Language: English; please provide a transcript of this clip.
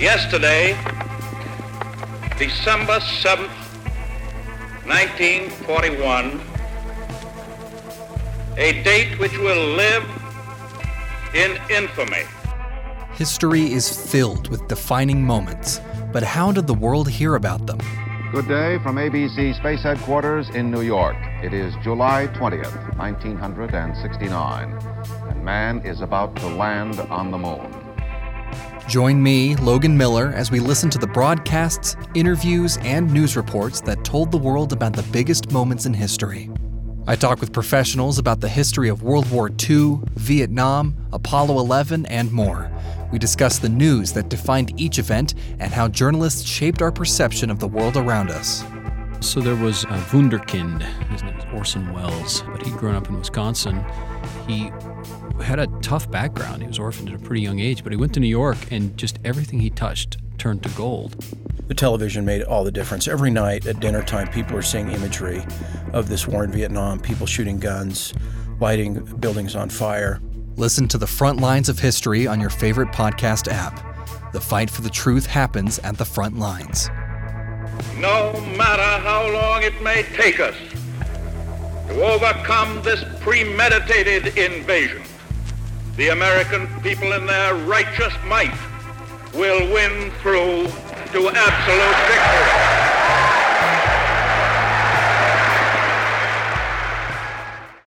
Yesterday, December 7th, 1941, a date which will live in infamy. History is filled with defining moments, but how did the world hear about them? Good day from ABC Space Headquarters in New York. It is July 20th, 1969, and man is about to land on the moon. Join me, Logan Miller, as we listen to the broadcasts, interviews, and news reports that told the world about the biggest moments in history. I talk with professionals about the history of World War II, Vietnam, Apollo 11, and more. We discuss the news that defined each event and how journalists shaped our perception of the world around us. So there was a Wunderkind. His name is Orson Welles, but he'd grown up in Wisconsin. He had a tough background. He was orphaned at a pretty young age, but he went to New York and just everything he touched turned to gold. The television made all the difference. Every night at dinner time, people are seeing imagery of this war in Vietnam, people shooting guns, lighting buildings on fire. Listen to the front lines of history on your favorite podcast app. The fight for the truth happens at the front lines. No matter how long it may take us to overcome this premeditated invasion, the American people in their righteous might will win through to absolute victory.